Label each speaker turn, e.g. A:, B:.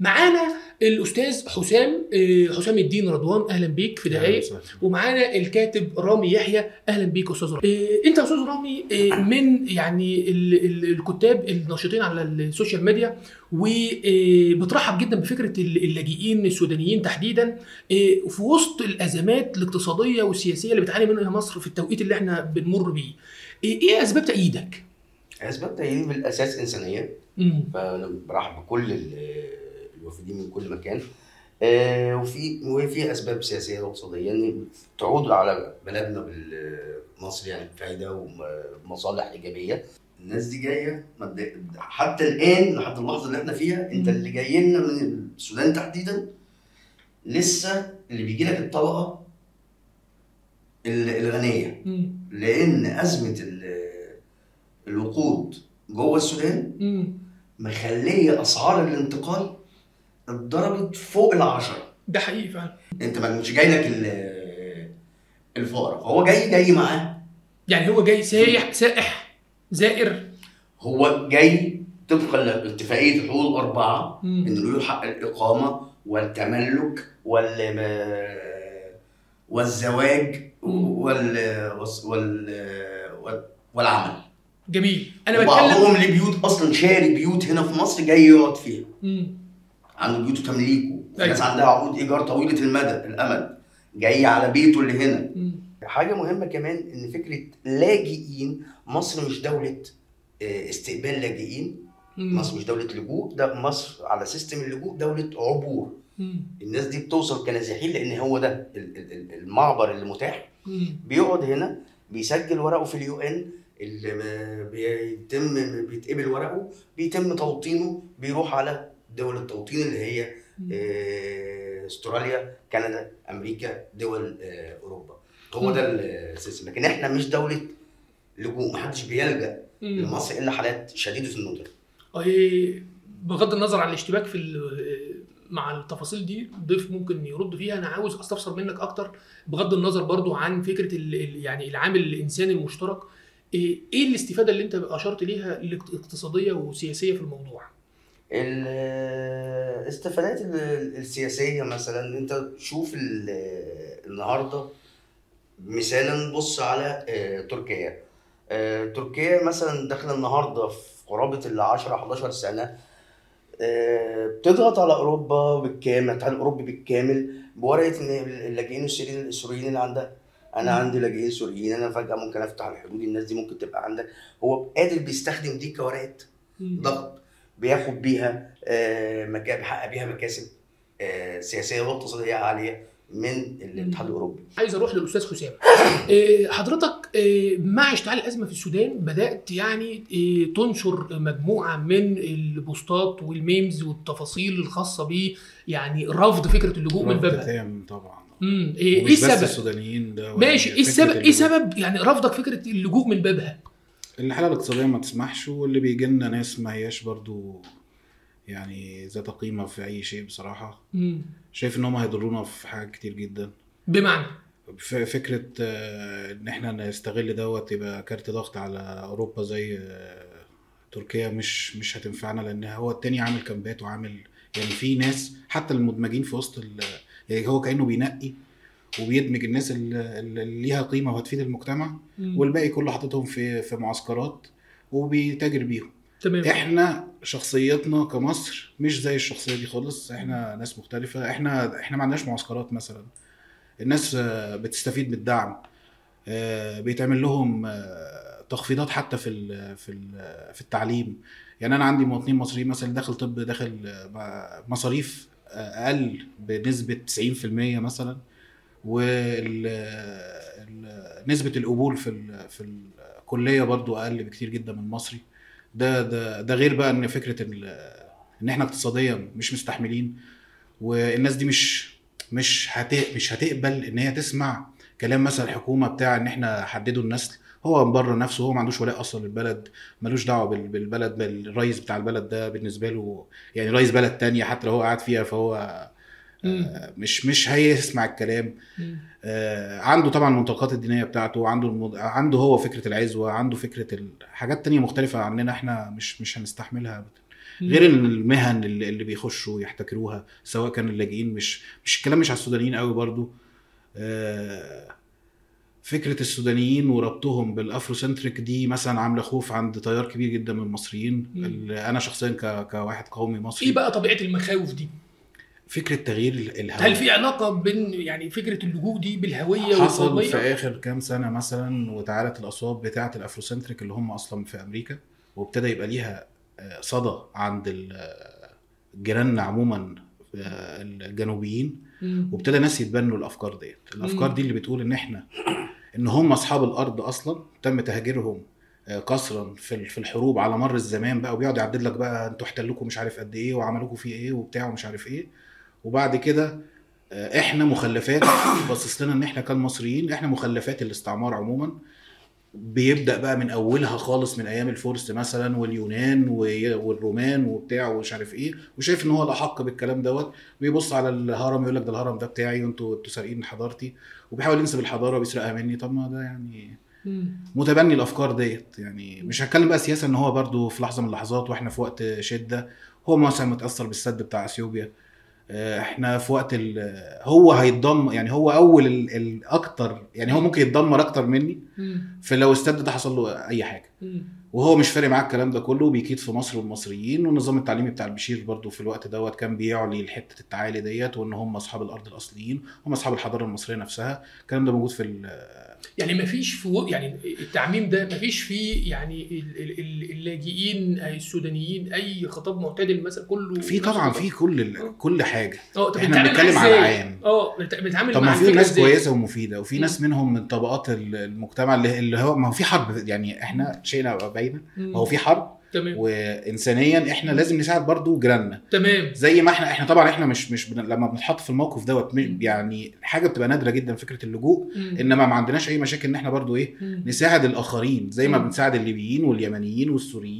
A: معانا الأستاذ حسام آه، حسام الدين رضوان أهلا بيك في دقائق ومعانا الكاتب رامي يحيى أهلا بيك أستاذ رامي. آه، أنت أستاذ رامي آه، من يعني ال- ال- الكتاب الناشطين على ال social media وبترحب جدا بفكرة ال- اللاجئين السودانيين تحديدا في وسط الأزمات الاقتصادية والسياسية اللي بتعاني منها مصر في التوقيت اللي إحنا بنمر بيه. إيه أسباب تأييدك؟
B: أسباب تأييدي بالأساس
A: إنسانية.
B: فأنا برحب بكل ال- الوافدين من كل مكان آه، وفي وفي أسباب سياسية واقتصاديه ان تعود على بلدنا بالمصر يعني بفائده ومصالح إيجابية الناس دي جاية حتى الآن لحد اللحظة اللي إحنا فيها
A: أنت.
B: اللي جاي لنا من السودان تحديدا لسه اللي بيجي لك الطبقة ال-
A: الغنية.
B: لأن أزمة ال- الوقود جوه السودان. مخلية أسعار الانتقال اتضربت فوق العشرة.
A: ده حقيقي فعلا.
B: انت ما مش جاي لك ال- الفقراء هو جاي جاي معاه.
A: يعني هو جاي سايح سائح زائر.
B: هو جاي طبقا لاتفاقيه الحقوق الاربعه
A: مم.
B: انه له حق الإقامة والتملك وال والزواج وال وال وال- والعمل.
A: جميل. أنا بتكلم
B: وبعضهم ليه بيوت أصلا شاري بيوت هنا في مصر جاي يقعد فيها.
A: مم.
B: عنده بيوته تمليكه
A: أيوة.
B: ناس عندها عقود إيجار طويلة المدى الامد جاي على بيته اللي هنا. حاجة مهمة كمان إن فكرة لاجئين مصر مش دولة آه، استقبال لاجئين. مصر مش دولة لجوء ده مصر على system اللجوء دولة عبور. الناس دي بتوصل كنازحين لأن هو ده ال- ال- ال- المعبر اللي متاح. بيقعد هنا بيسجل ورقه في ال UN اللي بيتم بيتقبل ورقه بيتم توطينه بيروح على دول التوطين اللي هي آه، استراليا كندا أمريكا دول آه، أوروبا. هو ده ال system. لكن إحنا مش دولة لجوء محدش بيلجأ
A: مم.
B: لمصر إلا حالات شديدة الندره
A: بغض النظر عن الاشتباك في ال- مع التفاصيل دي ضيف ممكن يرد فيها. أنا عاوز أستفسر منك أكتر بغض النظر برضو عن فكرة يعني العامل الإنساني المشترك. إيه إيه الاستفادة اللي أنت أشرت ليها الاقتصادية والسياسيه في الموضوع؟
B: الاستفادات ال- السياسية مثلا أنت شوف ال- النهارده مثالا نبص على آه، تركيا. آه، تركيا مثلا داخلة النهارده في قرابة ال 10 11 سنة. آه، بتضغط على أوروبا بالكامل الاتحاد الاوروبي بالكامل؟ بورقة إن اللاجئين السوريين السوريين اللي عندها.
A: أنا.
B: عندي لاجئين سوريين أنا فجأة ممكن أفتح الحدود الناس دي ممكن تبقى عندك هو قادر بيستخدم دي كورقات؟
A: مم.
B: ضغط. بياخد بيها آه، بيحقق بيها مكاسب آه، سياسية واقتصاديه عالية من الاتحاد الأوروبي.
A: عايز أروح للأستاذ حسام إيه، حضرتك مع اشتعال الأزمة في السودان بدأت يعني تنشر مجموعة من البوستات والميمز والتفاصيل الخاصة ب يعني رفض فكرة اللجوء من بابها
C: تام طبعا.
A: امم إيه
C: إيه
A: السبب؟
C: السودانيين ده
A: ماشي
C: إيه
A: السبب؟
C: إيه.
A: سبب يعني رفضك فكرة اللجوء من بابها
C: الحاله الاقتصاديه ما تسمحش واللي بيجي لنا ناس ما هياش برضو يعني ذات قيمة في أي شيء بصراحة.
A: امم
C: شايف إن هم هيضرونا في حاجات كتير جدا.
A: بمعنى؟
C: فكرة آه، إن إحنا نستغل دوت يبقى كارت ضغط على أوروبا زي آه، تركيا مش مش هتنفعنا لأن هو التاني عامل كامبات وعامل يعني في ناس حتى المدمجين في وسط يعني هو كأنه بينقي. وبيدمج الناس اللي اللي ليها قيمة وهتفيد المجتمع
A: مم.
C: والباقي كله حاططهم في في معسكرات وبيتاجر بيهم.
A: تمام.
C: إحنا شخصيتنا كمصر مش زي الشخصية دي خالص. إحنا ناس مختلفة. إحنا إحنا ما عندناش معسكرات مثلا. الناس آه، بتستفيد من الدعم آه، بيتعمل لهم آه، تخفيضات حتى في ال في ال في التعليم. يعني أنا عندي مواطنين مصريين مثلا داخل طب داخل مصاريف أقل بنسبة 90% مثلا. ونسبه القبول في في الكلية برضو أقل بكتير جدا من المصري ده ده ده غير بقى إن فكرة إن إحنا اقتصاديا مش مستحملين والناس دي مش مش مش هتقبل إن هي تسمع كلام مثلا الحكومة بتاع إن إحنا حددوا النسل. هو مبرر نفسه هو ما عندوش ولاء أصلا للبلد ملوش دعوة بال- بالبلد بالرئيس بتاع البلد ده بالنسبة له يعني رئيس بلد تانية حتى لو هو قاعد فيها فهو مش مش هيسمع الكلام. آه، عنده طبعا المنطلقات الدينية بتاعته عنده المد... عنده هو فكرة العزوة عنده فكرة. حاجات تانية مختلفة عننا إحنا مش مش هنستحملها ابدا. غير المهن اللي, اللي بيخشوا يحتكروها سواء كان اللاجئين مش مش الكلام مش على السودانيين قوي برضو. آه، فكرة السودانيين وربطهم بالأفروسنتريك دي مثلا عاملة خوف عند تيار كبير جدا من المصريين. أنا شخصيا ك- كواحد قومي مصري.
A: إيه بقى طبيعة المخاوف دي؟
C: فكرة تغيير ال- الهويه
A: هل في علاقة بين يعني فكرة اللجوء دي بالهوية
C: حصل؟ في آخر كام سنة مثلا وتعالت الأصوات بتاعة الأفروسنتريك اللي هم أصلا في أمريكا وابتدى يبقى ليها آه، صدى عند آه، جيراننا عموما آه، الجنوبيين. وابتدى ناس يتبنوا الأفكار ديت
A: الأفكار.
C: دي اللي بتقول إن إحنا إن هم أصحاب الأرض أصلا تم تهجيرهم قسرا في في الحروب على مر الزمان بقى وبيقعد يعدد لك بقى أنتوا احتلوكوا مش عارف قد إيه وعملوكوا فيه إيه وبتاع ومش عارف إيه وبعد كده آه، إحنا مخلفات باصص لنا إن إحنا كمصريين إحنا مخلفات الاستعمار عموما. بيبدأ بقى من أولها خالص من أيام الفرس مثلا واليونان والرومان وبتاع ومش عارف إيه. وشايف إن هو الأحق بالكلام دوت. بيبص على الهرم يقول لك ده الهرم ده بتاعي وأنتوا أنتوا سارقين حضارتي. وبيحاول ينسب الحضارة وبيسرقها مني. طب ما ده يعني. متبني الأفكار ديت. يعني مش هتكلم بقى سياسة إن هو برضو في لحظة من اللحظات وإحنا في وقت شدة. هو مثلا متأثر بالسد بتاع أثيوبيا. إحنا في وقت ال- هو هيتضم يعني هو أول ال- الاكتر يعني هو ممكن يتدمر أكتر مني. فلو السد ده حصل له أي
A: حاجة.
C: وهو مش فارق معاه الكلام ده كله بيكيد في مصر والمصريين والنظام التعليمي بتاع البشير برضو في الوقت دوت كان بيعلي حتة التعالي ديت وإن هم أصحاب الأرض الأصليين هم أصحاب الحضارة المصرية نفسها الكلام ده موجود في ال-
A: يعني ما فيش في يعني التعميم ده ما فيش فيه يعني ال- ال- ال- اللاجئين السودانيين أي خطاب معتدل مثلا كله
C: في طبعا في كل ال- كل حاجة
A: آه طب إحنا
C: بنتكلم على
A: إزاي؟
C: عام.
A: آه بنت- بنتعامل
C: طب ما في ناس؟ كويسة ومفيدة وفي. ناس منهم من طبقات ال- المجتمع اللي هو ما هو في حرب يعني إحنا شئنا باينه. ما هو في حرب
A: تمام
C: وانسانيا إحنا لازم نساعد برضو جيراننا
A: تمام
C: زي ما إحنا إحنا طبعا إحنا مش مش بن... لما بنتحط في الموقف دوت. يعني حاجة بتبقى نادرة جدا فكرة اللجوء
A: مم.
C: إنما ما عندناش أي مشاكل إن إحنا برضو إيه
A: مم.
C: نساعد الآخرين زي ما
A: مم.
C: بنساعد الليبيين واليمنيين والسوريين